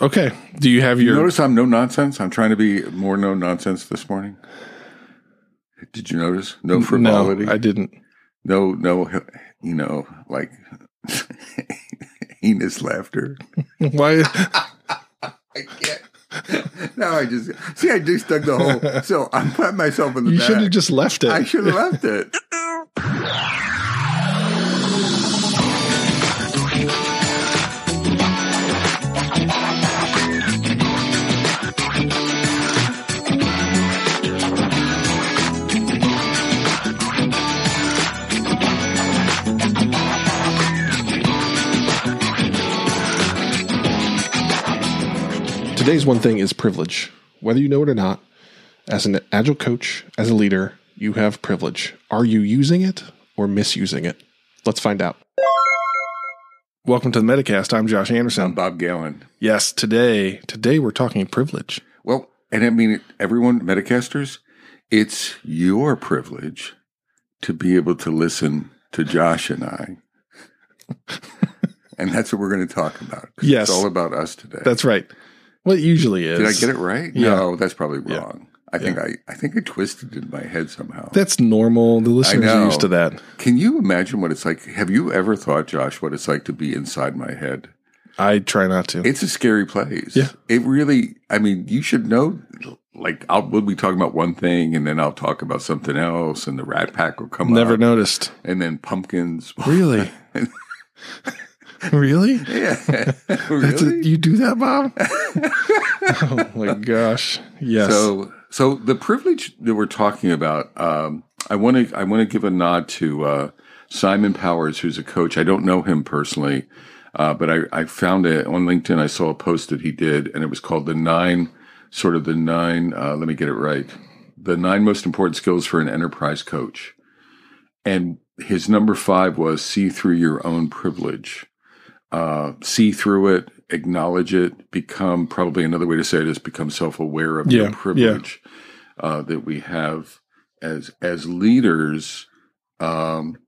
Okay. Do you have You your notice I'm no nonsense. I'm trying to be more no nonsense this morning. Did you notice? No frivolity. No, I didn't. no, no. You know, like heinous laughter. Why? I can't. Now I just see. I just dug the hole. So I'm patting myself in the You should have just left it. I should have left it. Today's one thing is privilege. Whether you know it or not, as an agile coach, as a leader, you have privilege. Are you using it or misusing it? Let's find out. Welcome to the Metacast. I'm Josh Anderson. I'm Bob Galen. Yes, today, today we're talking privilege. Well, and I mean, everyone, Metacasters, it's your privilege to be able to listen to Josh and I. and that's what we're going to talk about. Yes. It's all about us today. That's right. Well, it usually is. Did I get it right? Yeah. No, that's probably Yeah. wrong. I think I, I think I twisted it in my head somehow. That's normal. The listeners are used to that. Can you imagine what it's like? Have you ever thought, Josh, what it's like to be inside my head? I try not to. It's a scary place. Yeah. It really, I mean, you should know, like, I'll, we'll be talking about one thing and then I'll talk about something else and the rat pack will come up. Never up noticed. and then pumpkins. Really? really? yeah. Really? a- you do that, Bob? oh my gosh. Yes. So, so the privilege that we're talking about, um, I want to, I want to give a nod to, uh, Simon Powers, who's a coach. I don't know him personally, uh, but I, I found it on LinkedIn. I saw a post that he did and it was called the nine, sort of the nine, uh, let me get it right. The nine most important skills for an enterprise coach. And his number five was see through your own privilege. Uh, see through it, acknowledge it, become probably another way to say it is become self aware of Yeah, your privilege uh, that we have as as leaders. Um,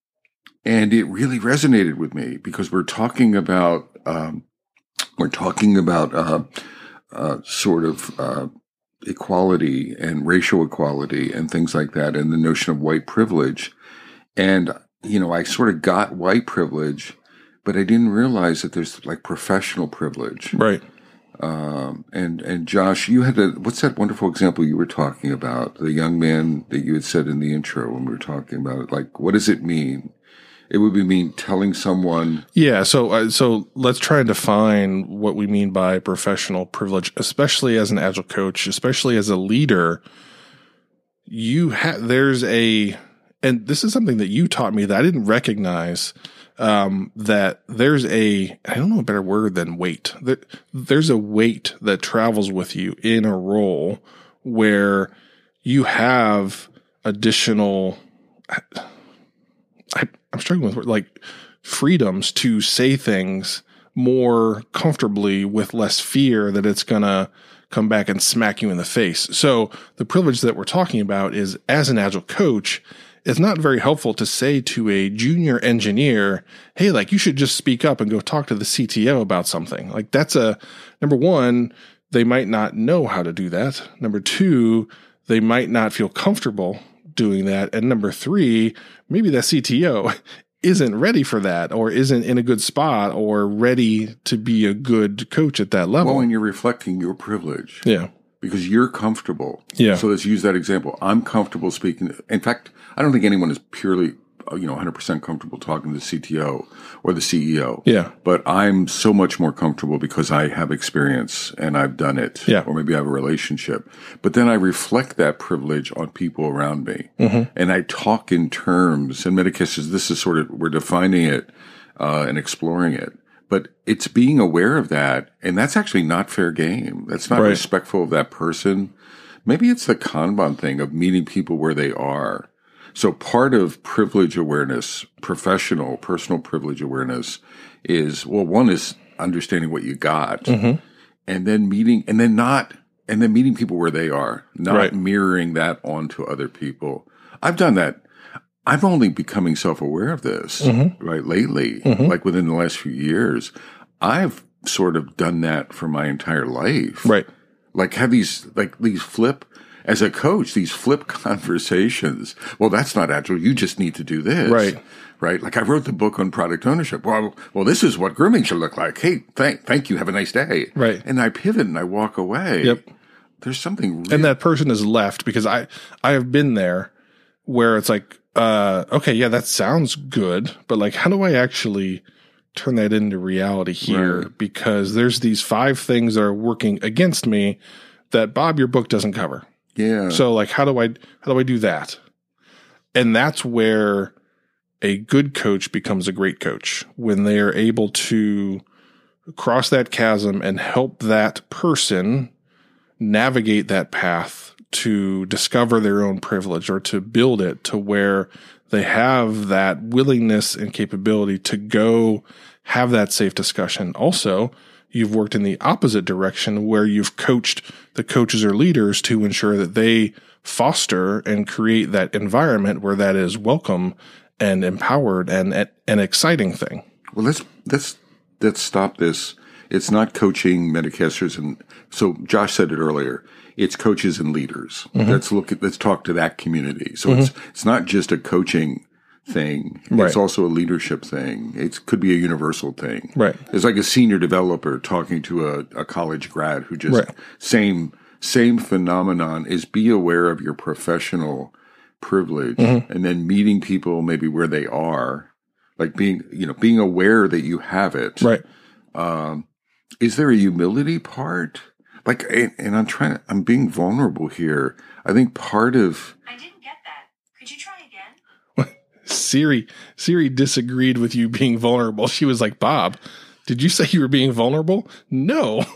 and it really resonated with me because we're talking about um, we're talking about uh, uh, sort of uh, equality and racial equality and things like that, and the notion of white privilege. And you know, I sort of got white privilege, but I didn't realize that there's like professional privilege. right. Um, and and Josh, you had a what's that wonderful example you were talking about? The young man that you had said in the intro when we were talking about it. Like, what does it mean? It would be mean telling someone. Yeah, so uh, so let's try and define what we mean by professional privilege, especially as an agile coach, especially as a leader. You have there's a, and this is something that you taught me that I didn't recognize. Um, that there's a I don't know a better word than weight. There, there's a weight that travels with you in a role where you have additional I, I'm struggling with like freedoms to say things more comfortably with less fear that it's gonna come back and smack you in the face. So the privilege that we're talking about is as an agile coach, it's not very helpful to say to a junior engineer, Hey, like you should just speak up and go talk to the CTO about something. Like that's a number one, they might not know how to do that. Number two, they might not feel comfortable doing that. And number three, maybe that CTO isn't ready for that or isn't in a good spot or ready to be a good coach at that level. Well, and you're reflecting your privilege yeah. Because you're comfortable. Yeah. So let's use that example. I'm comfortable speaking. In fact, I don't think anyone is purely, uh, you know, 100% comfortable talking to the CTO or the CEO. Yeah. But I'm so much more comfortable because I have experience and I've done it. Yeah. Or maybe I have a relationship. But then I reflect that privilege on people around me. Mm-hmm. And I talk in terms, and Metacast is, this is sort of, we're defining it, uh, and exploring it. But it's being aware of that. And that's actually not fair game. That's not Right. respectful of that person. Maybe it's the Kanban thing of meeting people where they are. So part of privilege awareness, professional, personal privilege awareness is, well, one is understanding what you got Mm-hmm. and then meeting, and then not, and then meeting people where they are, not Right. mirroring that onto other people. I've done that. I'm only becoming self aware of this, Mm-hmm. right? Lately, like within the last few years, I've sort of done that for my entire life. Right. Like have these like these flip as a coach, these flip conversations. Well, that's not agile. You just need to do this. Right. Right. Like I wrote the book on product ownership. Well, well, this is what grooming should look like. Hey, thank, thank you. Have a nice day. Right. And I pivot and I walk away. Yep. There's something really And that person is left because I I have been there where it's like, uh, okay, yeah, that sounds good, but like, how do I actually turn that into reality here? Right. Because there's these five things that are working against me that Bob, your book doesn't cover. yeah. So like how do I how do I do that? And that's where a good coach becomes a great coach when they are able to cross that chasm and help that person navigate that path to discover their own privilege or to build it to where they have that willingness and capability to go have that safe discussion. Also, you've worked in the opposite direction where you've coached the coaches or leaders to ensure that they foster and create that environment where that is welcome and empowered and an exciting thing. Well, let's let's let's stop this. It's not coaching Metacasters, and so Josh said it earlier. It's coaches and leaders. Mm-hmm. Let's look at let's talk to that community. So it's it's not just a coaching thing. Right. It's also a leadership thing. It could be a universal thing. Right. It's like a senior developer talking to a, a college grad who just Right. same same phenomenon is be aware of your professional privilege Mm-hmm. and then meeting people maybe where they are like being you know being aware that you have it Right. Is there a humility part like and, and i'm trying to i'm being vulnerable here i think part of I didn't get that. Could you try again? Siri Siri disagreed with you being vulnerable. She was like, "Bob, did you say you were being vulnerable?" No.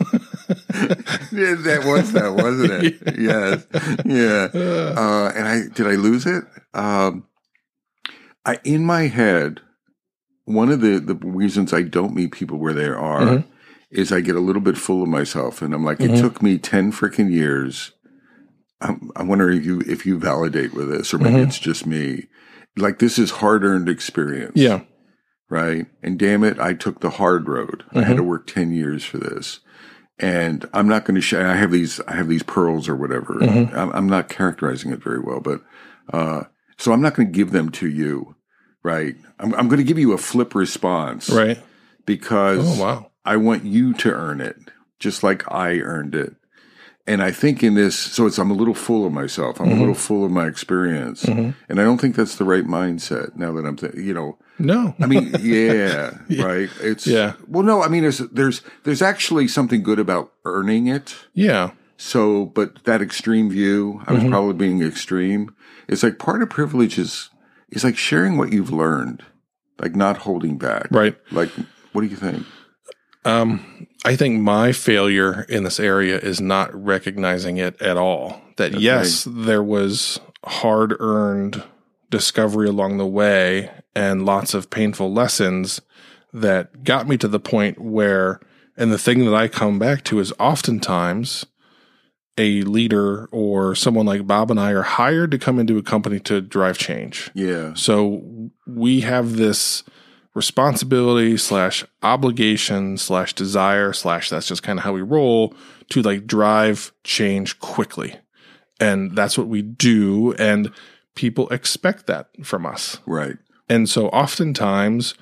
yeah, that was that wasn't it yes yeah uh, and i did i lose it um i in my head one of the the reasons i don't meet people where they are Mhm. Is i get a little bit full of myself and i'm like Mhm. it took me 10 freaking years I'm, I wonder if you if you validate with this, or maybe Mhm. it's just me. Like this is hard earned experience, yeah. right? And damn it, I took the hard road. I had to Mm-hmm. work ten years for this, and I'm not going to. Sh- I have these. I have these pearls or whatever. Mhm. I'm, I'm not characterizing it very well, but uh, so I'm not going to give them to you, right? I'm, I'm going to give you a flip response, Right. Because Oh wow. I want you to earn it, just like I earned it. And I think in this, so it's I'm a little full of myself. I'm Mhm. a little full of my experience, Mhm. and I don't think that's the right mindset. Now that I'm, th- you know, No. I mean, yeah, Yeah. right. It's Yeah. Well, no, I mean, there's there's there's actually something good about earning it. yeah. So, but that extreme view, I was Mhm. probably being extreme. It's like part of privilege is is like sharing what you've learned, like not holding back. Right. Like, what do you think? Um, I think my failure in this area is not recognizing it at all. That Okay. yes, there was hard earned discovery along the way and lots of painful lessons that got me to the point where, and the thing that I come back to is oftentimes a leader or someone like Bob and I are hired to come into a company to drive change. Yeah. So we have this responsibility slash obligation slash desire slash that's just kind of how we roll to like drive change quickly. And that's what we do. And people expect that from us. Right. And so oftentimes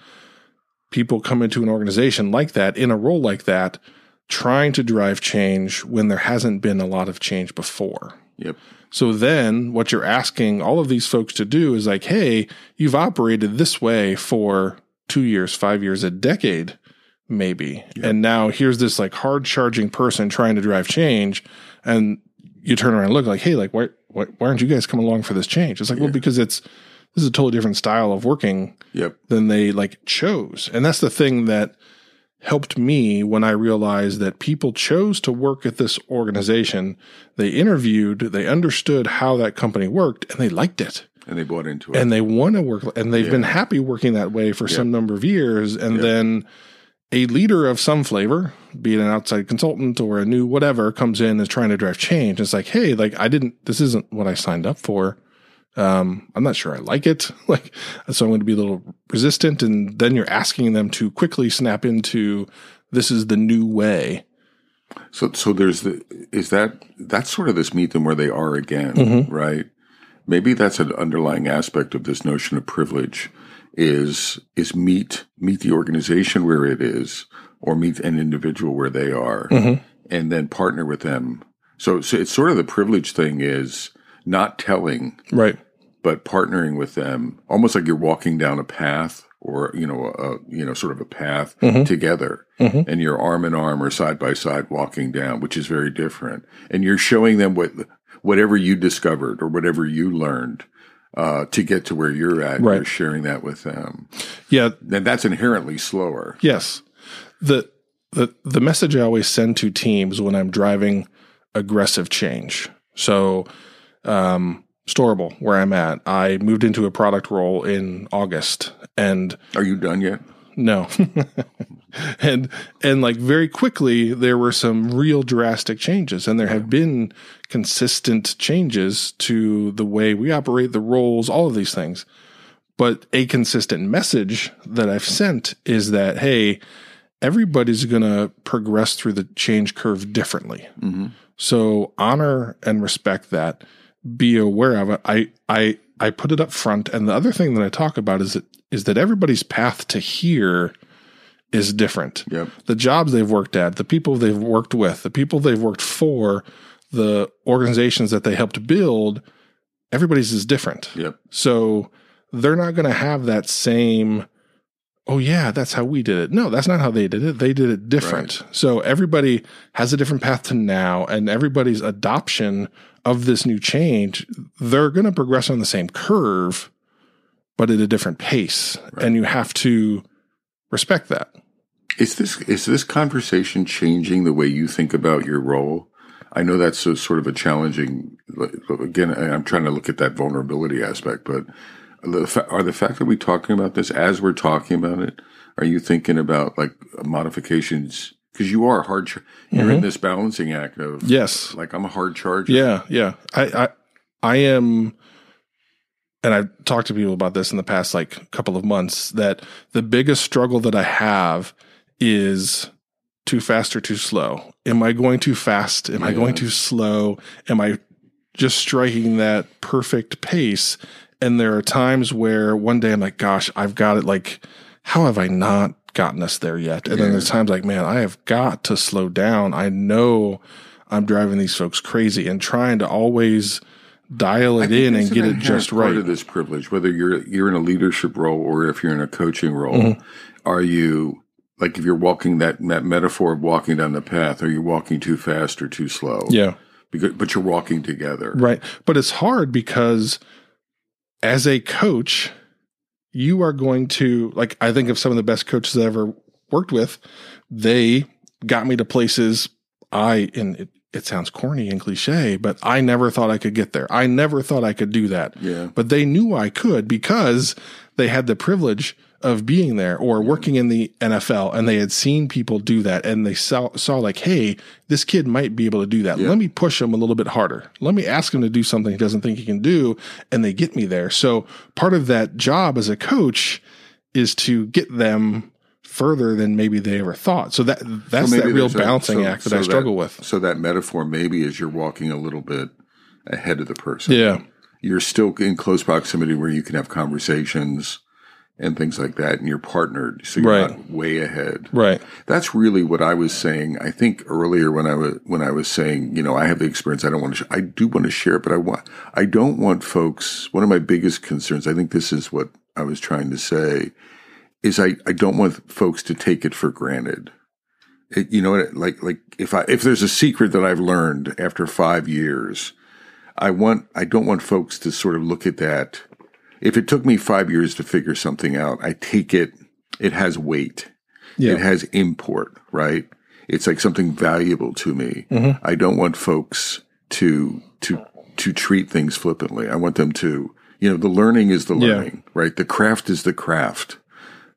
people come into an organization like that in a role like that, trying to drive change when there hasn't been a lot of change before. Yep. So then what you're asking all of these folks to do is like, hey, you've operated this way for two years, five years, a decade, maybe. Yeah. And now here's this like hard charging person trying to drive change. And you turn around and look like, hey, like, why, why, why aren't you guys coming along for this change? It's like, well, because it's, this is a totally different style of working Yep. than they like chose. And that's the thing that helped me when I realized that people chose to work at this organization. They interviewed, they understood how that company worked, and they liked it. And they bought into it. And they want to work, and they've Yeah. been happy working that way for Yeah. some number of years. And Yeah. then a leader of some flavor, be it an outside consultant or a new whatever, comes in and is trying to drive change. It's like, hey, like I didn't, this isn't what I signed up for. Um, I'm not sure I like it. Like, so I'm going to be a little resistant. And then you're asking them to quickly snap into this is the new way. So, so there's the is that that's sort of this meet them where they are again, Mm-hmm. right? Maybe that's an underlying aspect of this notion of privilege is is meet meet the organization where it is, or meet an individual where they are, Mm-hmm. and then partner with them. So, so it's sort of the privilege thing is not telling, Right. but partnering with them, almost like you're walking down a path or you know a you know sort of a path together, and you're arm in arm or side by side walking down, which is very different. And you're showing them what whatever you discovered or whatever you learned uh, to get to where you're at. Right. You're sharing that with them, Yeah. and that's inherently slower. Yes. The the the message I always send to teams when I'm driving aggressive change. So um Storable, where I'm at, I moved into a product role in August and Are you done yet? No. and and like very quickly there were some real drastic changes and there have been consistent changes to the way we operate the roles all of these things. But a consistent message that i've sent is that hey everybody's going to progress through the change curve differently. Mm-hmm. So honor and respect that. Be aware of it. I i i put it up front. And the other thing that i talk about is that is that everybody's path to here is different Yep. the jobs they've worked at, the people they've worked with, the people they've worked for, the organizations that they helped build, everybody's is different. Yep. So they're not going to have that same, oh, yeah, that's how we did it. No, that's not how they did it. They did it different. So everybody has a different path to now, and everybody's adoption of this new change, they're going to progress on the same curve, but at a different pace. And you have to respect that. Is this is this conversation changing the way you think about your role? I know that's a sort of a challenging. Again, I'm trying to look at that vulnerability aspect, but are the fact that we're talking about this as we're talking about it, are you thinking about like modifications? Because you are hard. Char- You're in mm-hmm. this balancing act of Yes. like I'm a hard charger. Yeah, yeah. I, I, I am, and I've talked to people about this in the past like couple of months. That the biggest struggle that I have is too fast or too slow. Am I going too fast? Am I going too slow? Am I just striking that perfect pace? And there are times where one day I'm like, gosh, I've got it. Like, how have I not gotten us there yet? And then there's times like, man, I have got to slow down. I know I'm driving these folks crazy and trying to always dial it in and get it just part right. of this privilege, whether you're you're in a leadership role or if you're in a coaching role, Mm-hmm. are you like if you're walking that that metaphor of walking down the path, are you walking too fast or too slow? Yeah. because but you're walking together. Right. But it's hard because as a coach, you are going to, like, I think of some of the best coaches I ever worked with, they got me to places I, and it, sounds corny and cliche, but I never thought I could get there. I never thought I could do that. Yeah. But they knew I could because they had the privilege of being there or working in the NFL and they had seen people do that and they saw, saw like, hey, this kid might be able to do that. Let me push him a little bit harder. Let me ask him to do something he doesn't think he can do. And they get me there. So part of that job as a coach is to get them further than maybe they ever thought. So that that's So that real balancing so- act that so I struggle with. So that metaphor maybe is you're walking a little bit ahead of the person. Yeah. You're still in close proximity where you can have conversations and things like that, and you're partnered, so you're Right. not way ahead. Right. That's really what I was saying. I think earlier when I was when I was saying, you know, I have the experience. I don't want to. Sh- I do want to share it, but I want. I don't want folks. One of my biggest concerns. I think this is what I was trying to say. Is I I don't want folks to take it for granted. It, you know, like like if I if there's a secret that I've learned after five years, I want I don't want folks to sort of look at that. If it took me five years to figure something out, I take it. It has weight. Yeah. It has import, right? It's like something valuable to me. Mm-hmm. I don't want folks to to to treat things flippantly. I want them to, you know, the learning is the Yeah. learning, right? The craft is the craft,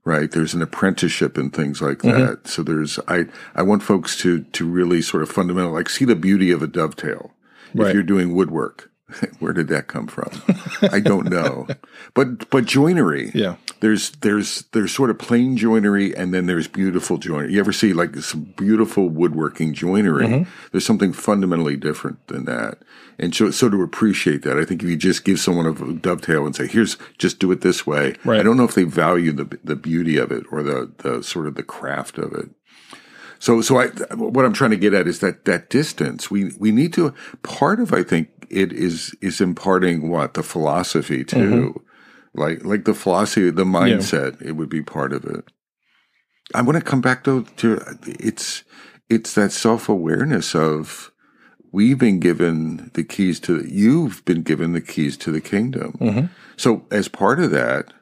right? There's an apprenticeship and things like mm-hmm. that. So there's I I want folks to to really sort of fundamental like see the beauty of a dovetail. Right. If you're doing woodwork, Where did that come from? I don't know. But but joinery. Yeah. There's there's there's sort of plain joinery and then there's beautiful joinery. You ever see like some beautiful woodworking joinery? Mm-hmm. There's something fundamentally different than that. And so so to appreciate that, I think if you just give someone a dovetail and say, "Here's just do it this way," Right. I don't know if they value the the beauty of it or the the sort of the craft of it. So, so I, what I'm trying to get at is that, that distance, we, we need to, part of, I think it is, is imparting what? The philosophy too. Like, like the philosophy, the mindset, it would be part of it. I want to come back though to, it's, it's that self awareness of, we've been given the keys to, you've been given the keys to the kingdom. Mm-hmm. So as part of that,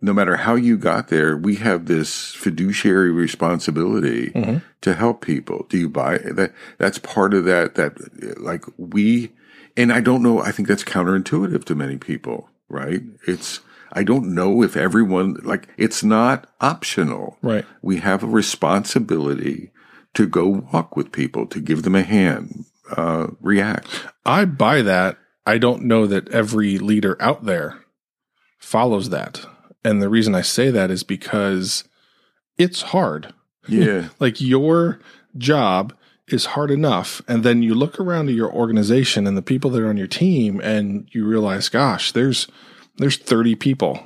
no matter how you got there, we have this fiduciary responsibility mm-hmm. to help people. Do you buy that? That's part of that, that like we, and I don't know, I think that's counterintuitive to many people, right? It's, I don't know if everyone, like, it's not optional. Right. We have a responsibility to go walk with people, to give them a hand, uh, react. I buy that. I don't know that every leader out there follows that. And the reason I say that is because it's hard. Yeah. Like your job is hard enough. And then you look around at your organization and the people that are on your team and you realize, gosh, there's there's 30 people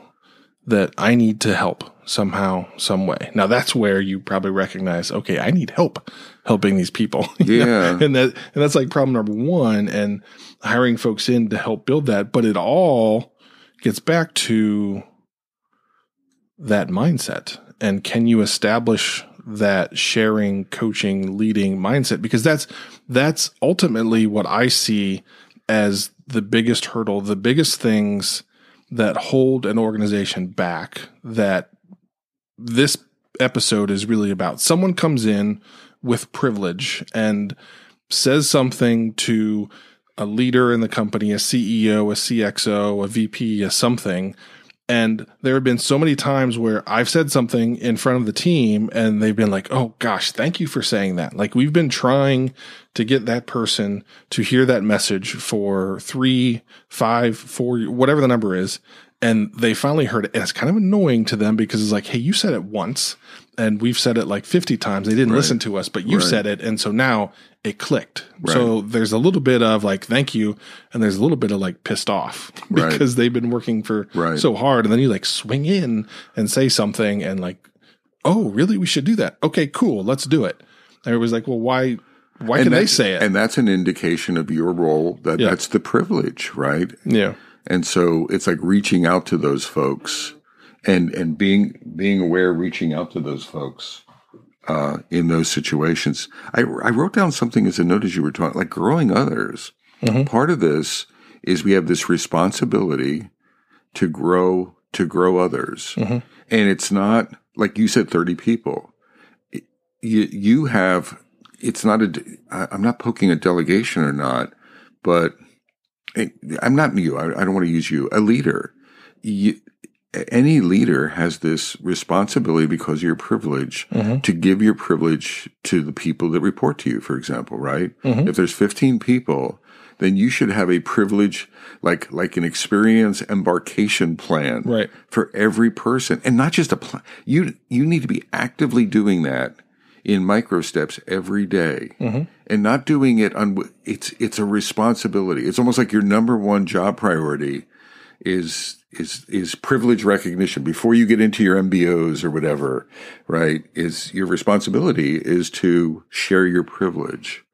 that I need to help somehow, some way. Now that's where you probably recognize, okay, I need help helping these people. Know? Yeah. And that and that's like problem number one. And hiring folks in to help build that. But it all gets back to that mindset. And can you establish that sharing, coaching, leading mindset? Because that's that's ultimately what I see as the biggest hurdle, the biggest things that hold an organization back that this episode is really about. Someone comes in with privilege and says something to a leader in the company, a CEO, a CXO, a VP, a something. And there have been so many times where I've said something in front of the team and they've been like, oh gosh, thank you for saying that. Like we've been trying to get that person to hear that message for three, five, four, whatever the number is. And they finally heard it. And it's kind of annoying to them because it's like, hey, you said it once and we've said it like 50 times. They didn't listen to us, but you Right. said it. And so now it clicked. So there's a little bit of like, thank you. And there's a little bit of like pissed off Right. because they've been working for Right. so hard. And then you like swing in and say something and like, oh, really? We should do that. Okay, cool. Let's do it. And everybody's like, well, why, why can they say it? And that's an indication of your role. That Yeah. that's the privilege, right? yeah. And so it's like reaching out to those folks and, and being, being aware, reaching out to those folks, uh, in those situations. I, I wrote down something as a note as you were talking, like growing others. Mm-hmm. Part of this is we have this responsibility to grow, to grow others. Mm-hmm. And it's not like you said, 30 people. It- You, you have, it's not a, I'm not poking a delegation or not, but eh, I'm not you. I, I don't want to use you. A leader. You, any leader has this responsibility because of your privilege mm-hmm. to give your privilege to the people that report to you, for example, right? Mm-hmm. If there's 15 people, then you should have a privilege, like, like an experience embarkation plan Right. for every person and not just a plan. You, you need to be actively doing that in micro steps every day mm-hmm. and not doing it on, it's, it's a responsibility. It's almost like your number one job priority is is is privilege recognition before you get into your MBOs or whatever, right? Is your responsibility is to share your privilege.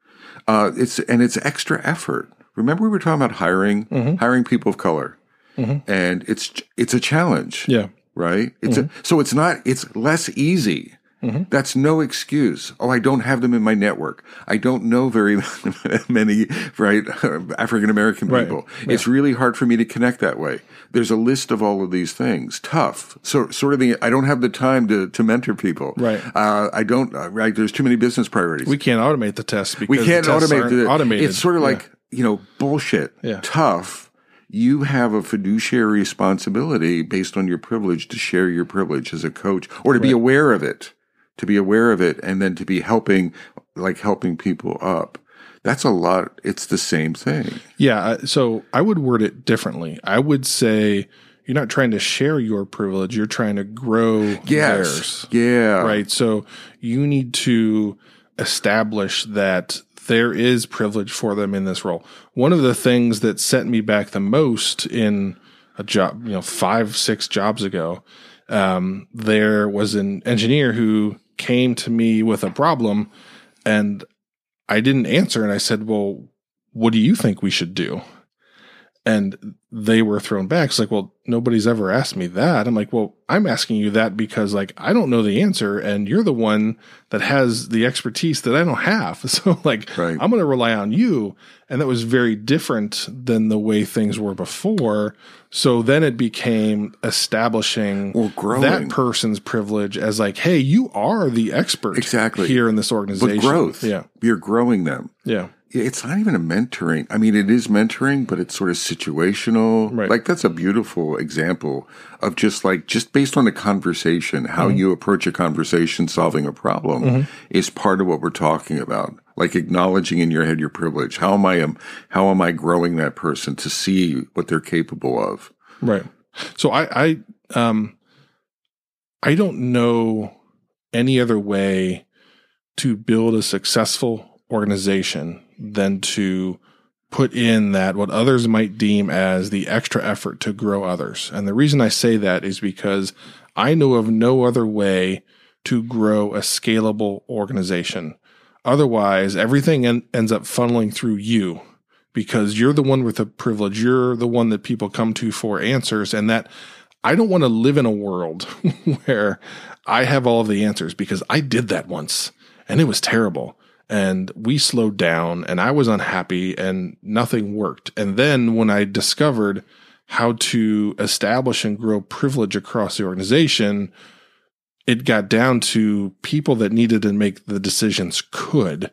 Uh, it's and it's extra effort. Remember we were talking about hiring mm-hmm. hiring people of color, mm-hmm. and it's it's a challenge Yeah. right? It's a, mm-hmm. so it's not, it's less easy. That's no excuse. Oh, I don't have them in my network. I don't know very many, right, African American Right. people. It's really hard for me to connect that way. There's a list of all of these things. Tough. So sort of the, I don't have the time to, to mentor people. Right. Uh, I don't, uh, right. There's too many business priorities. We can't automate the tests because We can't the automate the automated. It's sort of Yeah. like, you know, bullshit. Yeah. Tough. You have a fiduciary responsibility based on your privilege to share your privilege as a coach or to be aware of it, to be aware of it and then to be helping, like helping people up. That's a lot. It's the same thing. Yeah. uh, So I would word it differently. I would say you're not trying to share your privilege. You're trying to grow theirs. Yeah. Right. So you need to establish that there is privilege for them in this role. One of the things that set me back the most in a job, you know, five, six jobs ago, um, there was an engineer who came to me with a problem and I didn't answer. And I said, well, what do you think we should do? And they were thrown back. It's like, well, nobody's ever asked me that. I'm like, well, I'm asking you that because like I don't know the answer and you're the one that has the expertise that I don't have. So like Right. I'm going to rely on you. And that was very different than the way things were before. So then it became establishing Or growing. that person's privilege as like, hey, you are the expert Exactly. here in this organization. But growth. Yeah. You're growing them. Yeah. It's not even a mentoring. I mean, it is mentoring, but it's sort of situational. Right. Like that's a beautiful example of just like, just based on the conversation, how Mm-hmm. you approach a conversation, solving a problem is part of what we're talking about. Like acknowledging in your head your privilege. How am I, um, how am I growing that person to see what they're capable of? Right. So I, I, um, I don't know any other way to build a successful organization than to put in that what others might deem as the extra effort to grow others. And the reason I say that is because I know of no other way to grow a scalable organization. Otherwise, everything en- ends up funneling through you because you're the one with the privilege. You're the one that people come to for answers. And that I don't want to live in a world where I have all of the answers because I did that once and it was terrible. And we slowed down and I was unhappy and nothing worked. And then when I discovered how to establish and grow privilege across the organization, it got down to people that needed to make the decisions could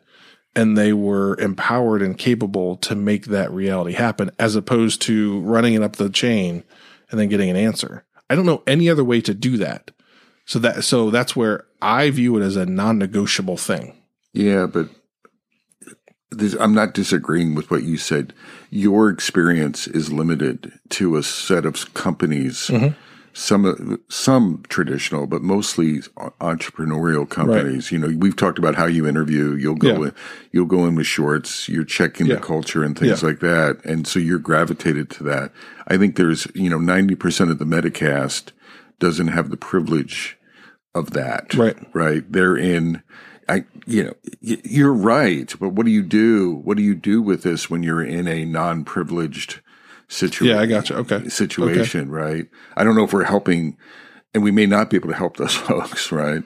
and they were empowered and capable to make that reality happen as opposed to running it up the chain and then getting an answer. I don't know any other way to do that. So that so that's where I view it as a non-negotiable thing. Yeah, but this, I'm not disagreeing with what you said. Your experience is limited to a set of companies, mm-hmm. some some traditional, but mostly entrepreneurial companies. You know, we've talked about how you interview. You'll go Yeah. in, you'll go in with shorts. You're checking Yeah. the culture and things Yeah. like that, and so you're gravitated to that. I think there's you know 90 percent of the Metacast doesn't have the privilege of that. Right. Right. They're in, I, you know, you're right. But what do you do? What do you do with this when you're in a non privileged situation? Yeah, I gotcha. Okay. Situation, right? I don't know if we're helping and we may not be able to help those folks, right?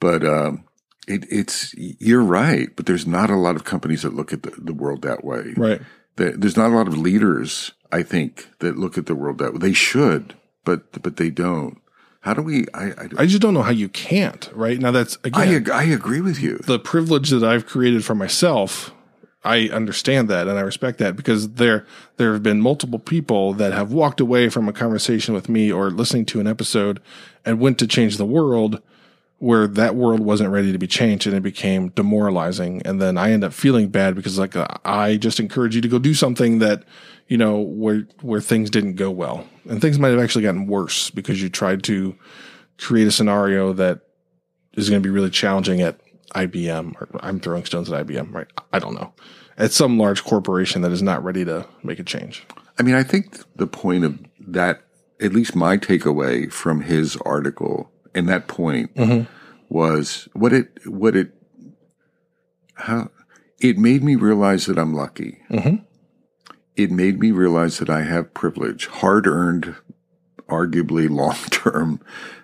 But, um, it, it's, you're right, but there's not a lot of companies that look at the, the world that way. Right. There- There's not a lot of leaders, I think, that look at the world that way. They should, but, but they don't. How do we, I, I, I just don't know how you can't, right? Now that's I, again ag- I agree with you. the privilege that I've created for myself, I understand that and I respect that because there there have been multiple people that have walked away from a conversation with me or listening to an episode and went to change the world where that world wasn't ready to be changed and it became demoralizing and then I end up feeling bad because like uh, I just encourage you to go do something that you know where where things didn't go well and things might have actually gotten worse because you tried to create a scenario that is going to be really challenging at IBM or I'm throwing stones at IBM, right? I don't know. At some large corporation that is not ready to make a change. I mean, I think the point of that, at least my takeaway from his article and that point mm-hmm. was what it, what it, how it made me realize that I'm lucky. Mm-hmm. It made me realize that I have privilege, hard earned, arguably long term,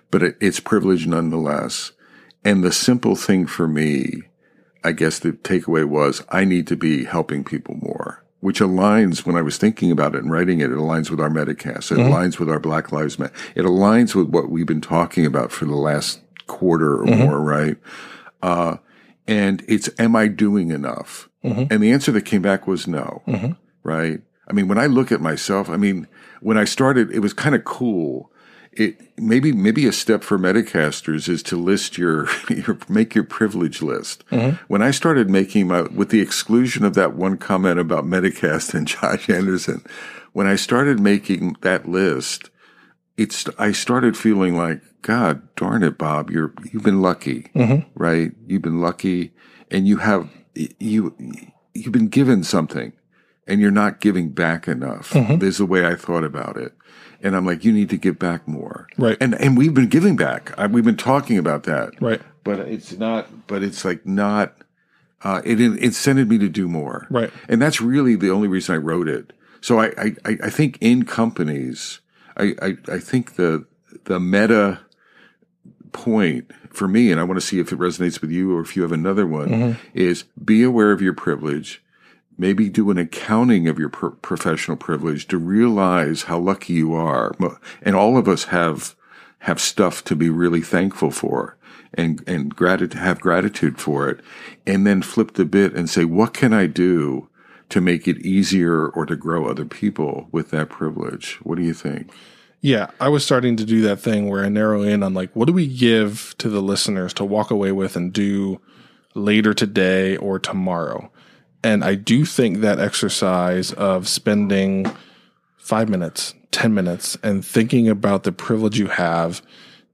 but it, it's privilege nonetheless. And the simple thing for me, I guess the takeaway was I need to be helping people more, which aligns when I was thinking about it and writing it, it aligns with our Metacast. It mm-hmm. aligns with our Black Lives Matter. It aligns with what we've been talking about for the last quarter or mm-hmm. more, right? Uh, and it's, am I doing enough? Mm-hmm. And the answer that came back was no, right? I mean, when I look at myself, I mean, when I started, it was kind of cool. it maybe maybe a step for Metacasters is to list your, your make your privilege list. Mm-hmm. When I started making my with the exclusion of that one comment about Metacast and Josh Anderson, when I started making that list, it's I started feeling like God darn it, Bob, you're you've been lucky, mm-hmm. right? You've been lucky, and you have you you've been given something, and you're not giving back enough. There's the way I thought about it, and I'm like, you need to give back more, Right. And and we've been giving back. I, we've been talking about that, Right. But it's not. But it's like not. Uh, it it incented me to do more, Right. and that's really the only reason I wrote it. So I, I, I think in companies, I, I, I think the the meta point for me, and I want to see if it resonates with you or if you have another one, is be aware of your privilege. Maybe do an accounting of your pro- professional privilege to realize how lucky you are. And all of us have have stuff to be really thankful for and and gratitude have gratitude for it. And then flip the bit and say, what can I do to make it easier or to grow other people with that privilege? What do you think? Yeah, I was starting to do that thing where I narrow in on like, what do we give to the listeners to walk away with and do later today or tomorrow? And I do think that exercise of spending five minutes, 10 minutes, and thinking about the privilege you have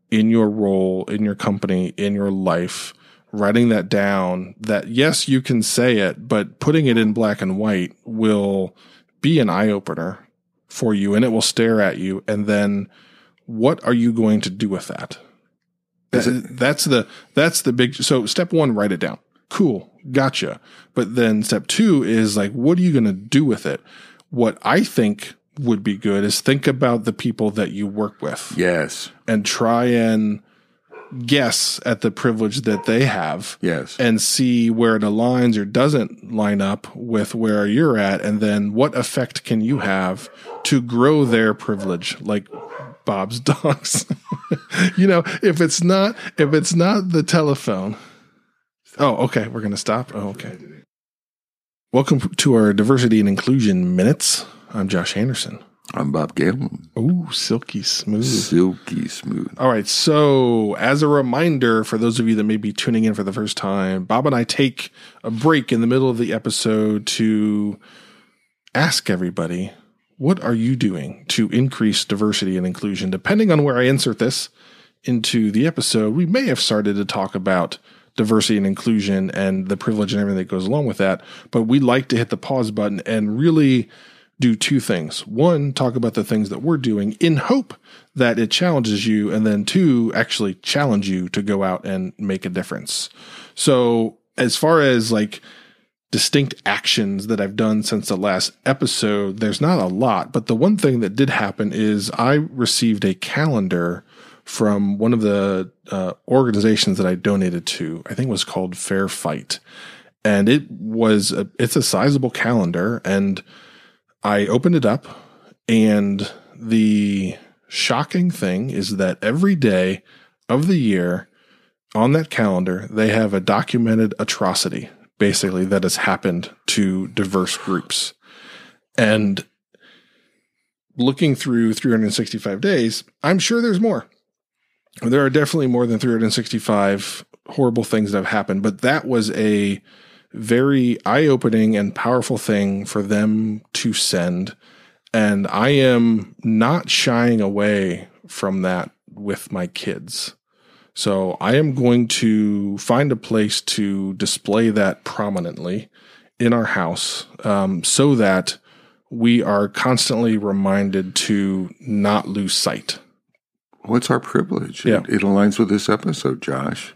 in your role, in your company, in your life, writing that down, that yes, you can say it, but putting it in black and white will be an eye opener for you and it will stare at you. And then what are you going to do with that? That- that's the, that's the big, so step one, write it down. Cool. Gotcha. But then step two is like, what are you going to do with it? What I think would be good is think about the people that you work with Yes. and try and guess at the privilege that they have Yes. and see where it aligns or doesn't line up with where you're at and then what effect can you have to grow their privilege like Bob's dogs. you know, if it's not if it's not the telephone. Oh, okay, we're going to stop. Oh, okay. Welcome to our diversity and inclusion minutes. I'm Josh Anderson. I'm Bob Galen. Ooh, silky smooth. Silky smooth. All right. So, as a reminder for those of you that may be tuning in for the first time, Bob and I take a break in the middle of the episode to ask everybody, what are you doing to increase diversity and inclusion? Depending on where I insert this into the episode, we may have started to talk about diversity and inclusion and the privilege and everything that goes along with that. But we like to hit the pause button and really do two things. One, talk about the things that we're doing in hope that it challenges you. And then two, actually challenge you to go out and make a difference. So as far as like distinct actions that I've done since the last episode, there's not a lot. But the one thing that did happen is I received a calendar from one of the uh, organizations that I donated to. I think was called Fair Fight. And it was, a, it's a sizable calendar. And I opened it up, and the shocking thing is that every day of the year on that calendar, they have a documented atrocity, basically, that has happened to diverse groups. And looking through 365 days, I'm sure there's more. There are definitely more than 365 horrible things that have happened, but that was a very eye opening and powerful thing for them to send. And I am not shying away from that with my kids. So I am going to find a place to display that prominently in our house um, so that we are constantly reminded to not lose sight. What's our privilege? Yeah. It, it aligns with this episode, Josh.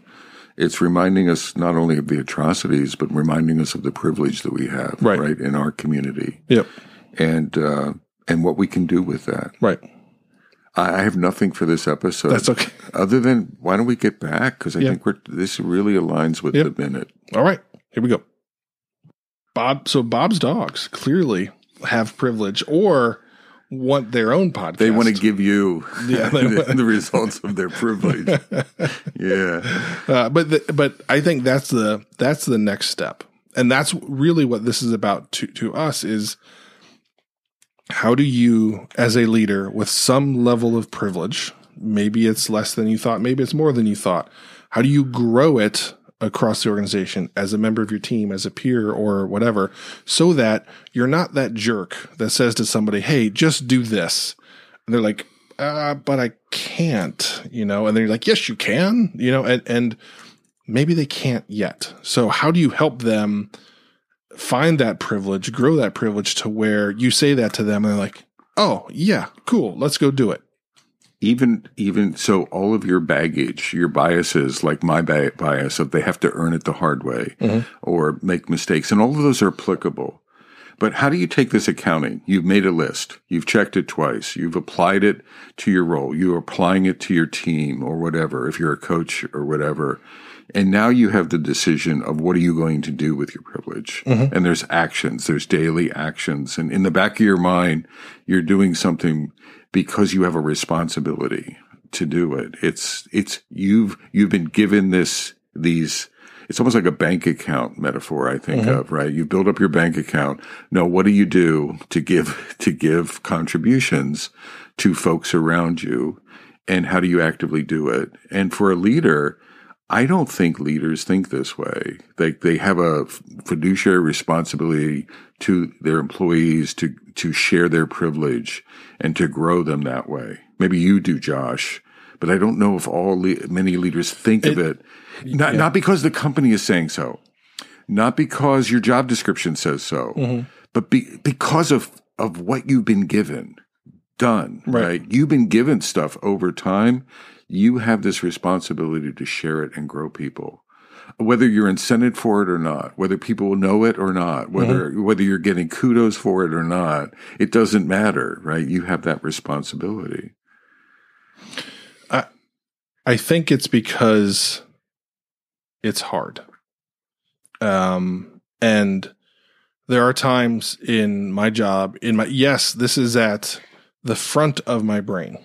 It's reminding us not only of the atrocities, but reminding us of the privilege that we have, Right. in our community, Yep. and uh, and what we can do with that. Right. I, I have nothing for this episode. That's okay. Other than why don't we get back? Because I Yeah. think we're this really aligns with Yep. the minute. All right, here we go. Bob. So Bob's dogs clearly have privilege or want their own podcast. They want to give you Yeah, the, the results of their privilege. yeah. uh, but the, but I think that's the that's the next step, and that's really what this is about to to us is how do you as a leader with some level of privilege Maybe it's less than you thought. Maybe it's more than you thought. How do you grow it across the organization as a member of your team, as a peer or whatever, so that you're not that jerk that says to somebody, Hey, just do this. And they're like, uh, but I can't, you know, and then you're like, yes, you can, you know, and, and maybe they can't yet. So how do you help them find that privilege, grow that privilege to where you say that to them and they're like, oh yeah, cool, let's go do it. Even even so, all of your baggage, your biases, like my bias of they have to earn it the hard way mm-hmm. or make mistakes, and all of those are applicable. But how do you take this accounting? You've made a list. You've checked it twice. You've applied it to your role. You're applying it to your team or whatever, if you're a coach or whatever. And now you have the decision of what are you going to do with your privilege? Mm-hmm. And there's actions, there's daily actions. And in the back of your mind, you're doing something because you have a responsibility to do it. It's, it's, you've, you've been given this, these, it's almost like a bank account metaphor, I think mm-hmm. of, right? You build up your bank account. Now, what do you do to give, to give contributions to folks around you? And how do you actively do it? And for a leader, I don't think leaders think this way. They they have a fiduciary responsibility to their employees to to share their privilege and to grow them that way. Maybe you do, Josh, but I don't know if all le- many leaders think of it. Not not because the company is saying so, not because your job description says so, mm-hmm. but be, because of of what you've been given, done. Right. right? You've been given stuff over time you have this responsibility to share it and grow people. Whether you're incented for it or not whether people know it or not whether whether you're getting kudos for it or not it doesn't matter right? You have that responsibility. I think it's because it's hard. Um, and there are times in my job, in my, yes, this is at the front of my brain,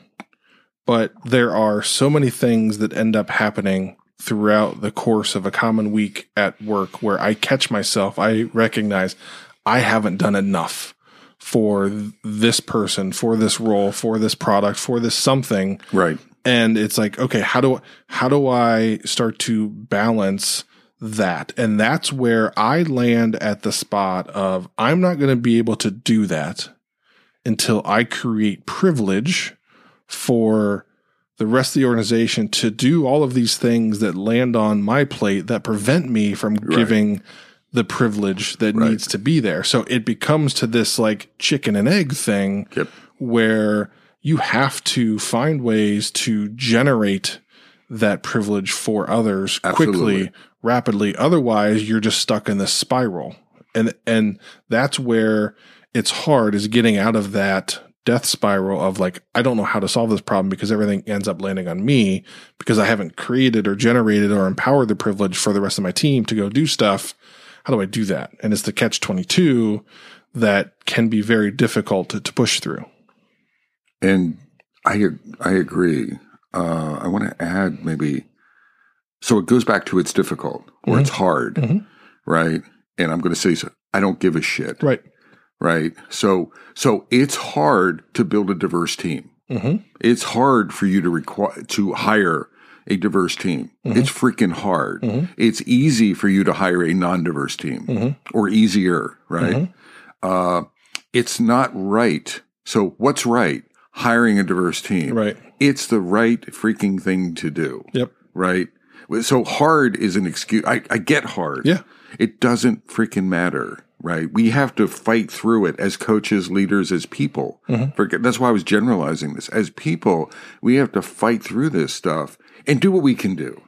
but there are so many things that end up happening throughout the course of a common week at work where I catch myself, I recognize I haven't done enough for this person, for this role, for this product, for this something. Right. And it's like okay how do how do i start to balance that? And that's where i land at the spot of i'm not going to be able to do that until i create privilege for the rest of the organization to do all of these things that land on my plate that prevent me from giving the privilege that Right. needs to be there so it becomes to this like chicken and egg thing yep where you have to find ways to generate that privilege for others quickly, rapidly. Otherwise, you're just stuck in this spiral. And and that's where it's hard is getting out of that death spiral of like I don't know how to solve this problem because everything ends up landing on me because I haven't created or generated or empowered the privilege for the rest of my team to go do stuff. How do I do that? And it's the catch 22 that can be very difficult to, to push through. And I I agree. Uh, I want to add maybe. So it goes back to it's difficult or it's hard, Mhm. right? And I'm going to say so, I don't give a shit, Right. Right? So so it's hard to build a diverse team. Mm-hmm. It's hard for you to require to hire a diverse team. It's freaking hard. Mhm. It's easy for you to hire a non-diverse team, Mhm. or easier, right? Uh, it's not right. So what's right? Hiring a diverse team. Right. It's the right freaking thing to do, Yep. right? So hard is an excuse. I, I get hard. Yeah. It doesn't freaking matter, right? We have to fight through it as coaches, leaders, as people. Mm-hmm. Forget, that's why I was generalizing this. As people, we have to fight through this stuff and do what we can do.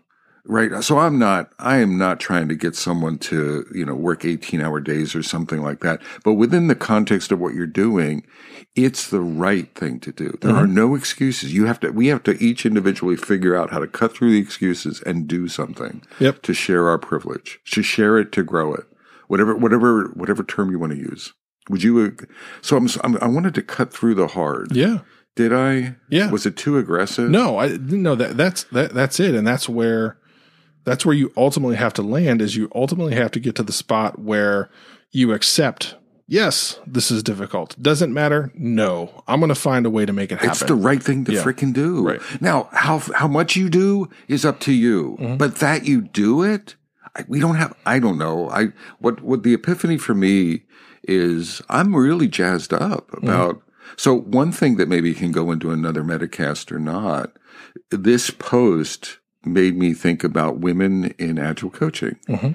Right. So I'm not, I am not trying to get someone to, you know, work 18 hour days or something like that. But within the context of what you're doing, it's the right thing to do. There are mm-hmm. no excuses. You have to, we have to each individually figure out how to cut through the excuses and do something Yep. to share our privilege, to share it, to grow it, whatever, whatever, whatever term you want to use. Would you? So I'm, I'm, I wanted to cut through the hard. Yeah. Did I? Yeah. Was it too aggressive? No, I no that that's that that's it, and that's where that's where you ultimately have to land. Is you ultimately have to get to the spot where you accept Yes, this is difficult. Doesn't matter. No, I'm going to find a way to make it happen. It's the right thing to Yeah. freaking do. Right. Now, how how much you do is up to you, Mm-hmm. but that you do it, I, we don't have. I don't know. I what what the epiphany for me is. I'm really jazzed up Mm-hmm. about. So one thing that maybe can go into another Metacast or not. This post made me think about women in agile coaching. Mm-hmm.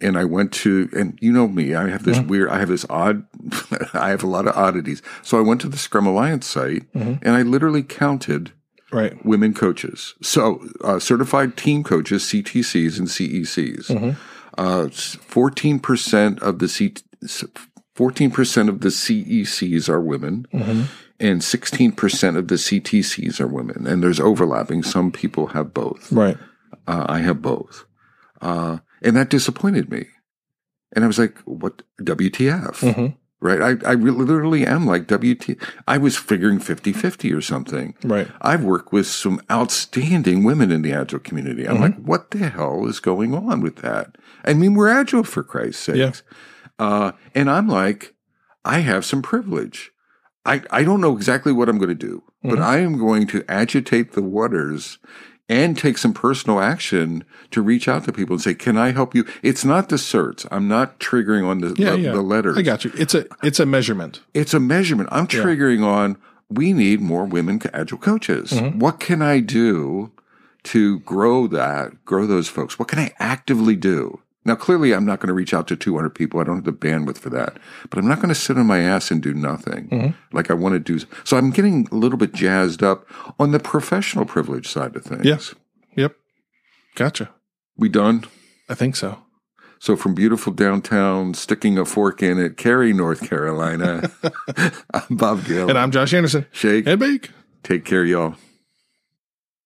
And I went to, and you know me, I have this weird, I have this odd, I have a lot of oddities. So I went to the Scrum Alliance site Mm-hmm. and I literally counted right. women coaches. So uh, certified team coaches, CTCs and CECs. Mm-hmm. Uh, Fourteen percent of the C, fourteen percent of the CECs are women, Mm-hmm. And sixteen percent of the CTCs are women. And there's overlapping. Some people have both. Right. Uh, I have both, uh, and that disappointed me. And I was like, "What WTF?" Mhm. Right? I, I really, literally am like WT. I was figuring 50-50 or something. Right. I've worked with some outstanding women in the agile community. I'm Mm-hmm. like, what the hell is going on with that? I mean, we're agile for Christ's sakes. Uh, and I'm like, I have some privilege. I, I don't know exactly what I'm going to do, Mm-hmm. but I am going to agitate the waters and take some personal action to reach out to people and say, can I help you? It's not the certs. I'm not triggering on the, Yeah. the, yeah. the letters. I got you. It's a it's a measurement. It's a measurement. I'm triggering on we need more women agile coaches. Mm-hmm. What can I do to grow that, grow those folks? What can I actively do? Now, clearly, I'm not going to reach out to 200 people. I don't have the bandwidth for that. But I'm not going to sit on my ass and do nothing Mm-hmm. like I want to do. So I'm getting a little bit jazzed up on the professional privilege side of things. Yes. Yep. Gotcha. We done? I think so. So from beautiful downtown, sticking a fork in it, Cary, North Carolina, I'm Bob Galen. And I'm Josh Anderson. Shake. And bake. Take care, y'all.